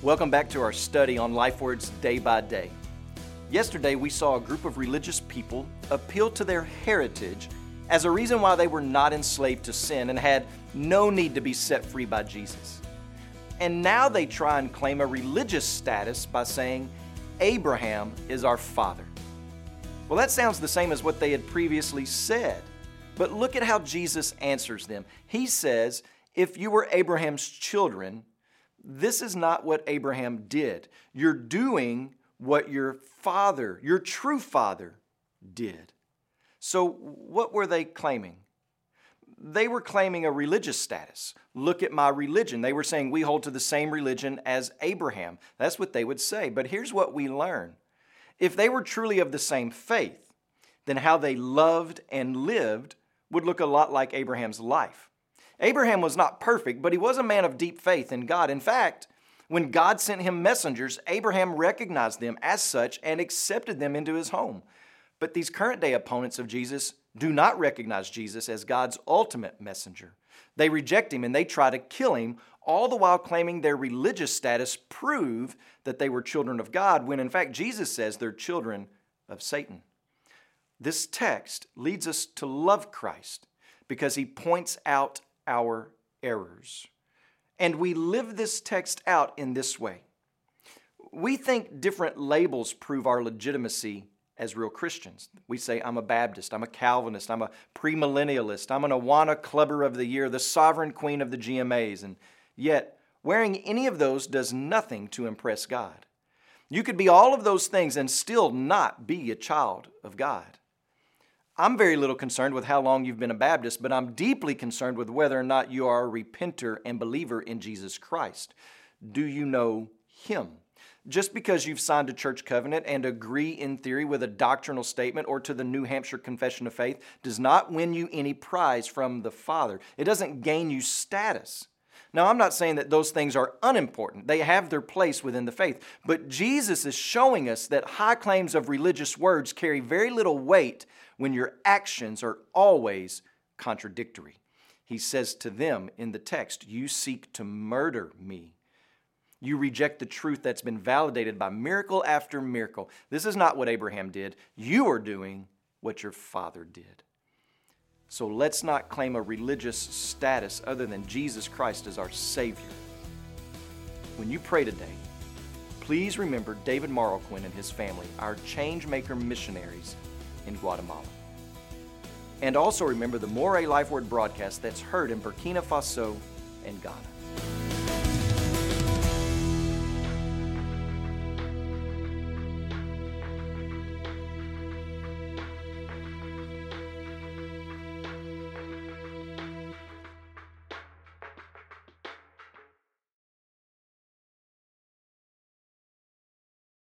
Welcome back to our study on Life Words Day by Day. Yesterday, we saw a group of religious people appeal to their heritage as a reason why they were not enslaved to sin and had no need to be set free by Jesus. And now they try and claim a religious status by saying, Abraham is our father. Well, that sounds the same as what they had previously said. But look at how Jesus answers them. He says, If you were Abraham's children, this is not what Abraham did. You're doing what your father, your true father, did. So, what were they claiming? They were claiming a religious status. Look at my religion. They were saying we hold to the same religion as Abraham. That's what they would say. But here's what we learn if they were truly of the same faith, then how they loved and lived would look a lot like Abraham's life. Abraham was not perfect, but he was a man of deep faith in God. In fact, when God sent him messengers, Abraham recognized them as such and accepted them into his home. But these current day opponents of Jesus do not recognize Jesus as God's ultimate messenger. They reject him and they try to kill him, all the while claiming their religious status prove that they were children of God, when in fact Jesus says they're children of Satan. This text leads us to love Christ because he points out our errors. And we live this text out in this way. We think different labels prove our legitimacy as real Christians. We say, I'm a Baptist, I'm a Calvinist, I'm a premillennialist, I'm an Awana Clubber of the Year, the sovereign queen of the GMAs. And yet, wearing any of those does nothing to impress God. You could be all of those things and still not be a child of God. I'm very little concerned with how long you've been a Baptist, but I'm deeply concerned with whether or not you are a repenter and believer in Jesus Christ. Do you know Him? Just because you've signed a church covenant and agree in theory with a doctrinal statement or to the New Hampshire Confession of Faith does not win you any prize from the Father. It doesn't gain you status. Now, I'm not saying that those things are unimportant. They have their place within the faith. But Jesus is showing us that high claims of religious words carry very little weight when your actions are always contradictory. He says to them in the text, You seek to murder me. You reject the truth that's been validated by miracle after miracle. This is not what Abraham did. You are doing what your father did. So let's not claim a religious status other than Jesus Christ as our Savior. When you pray today, please remember David Marroquin and his family, our Changemaker missionaries in Guatemala. And also remember the Mooré Life Word broadcast that's heard in Burkina Faso and Ghana.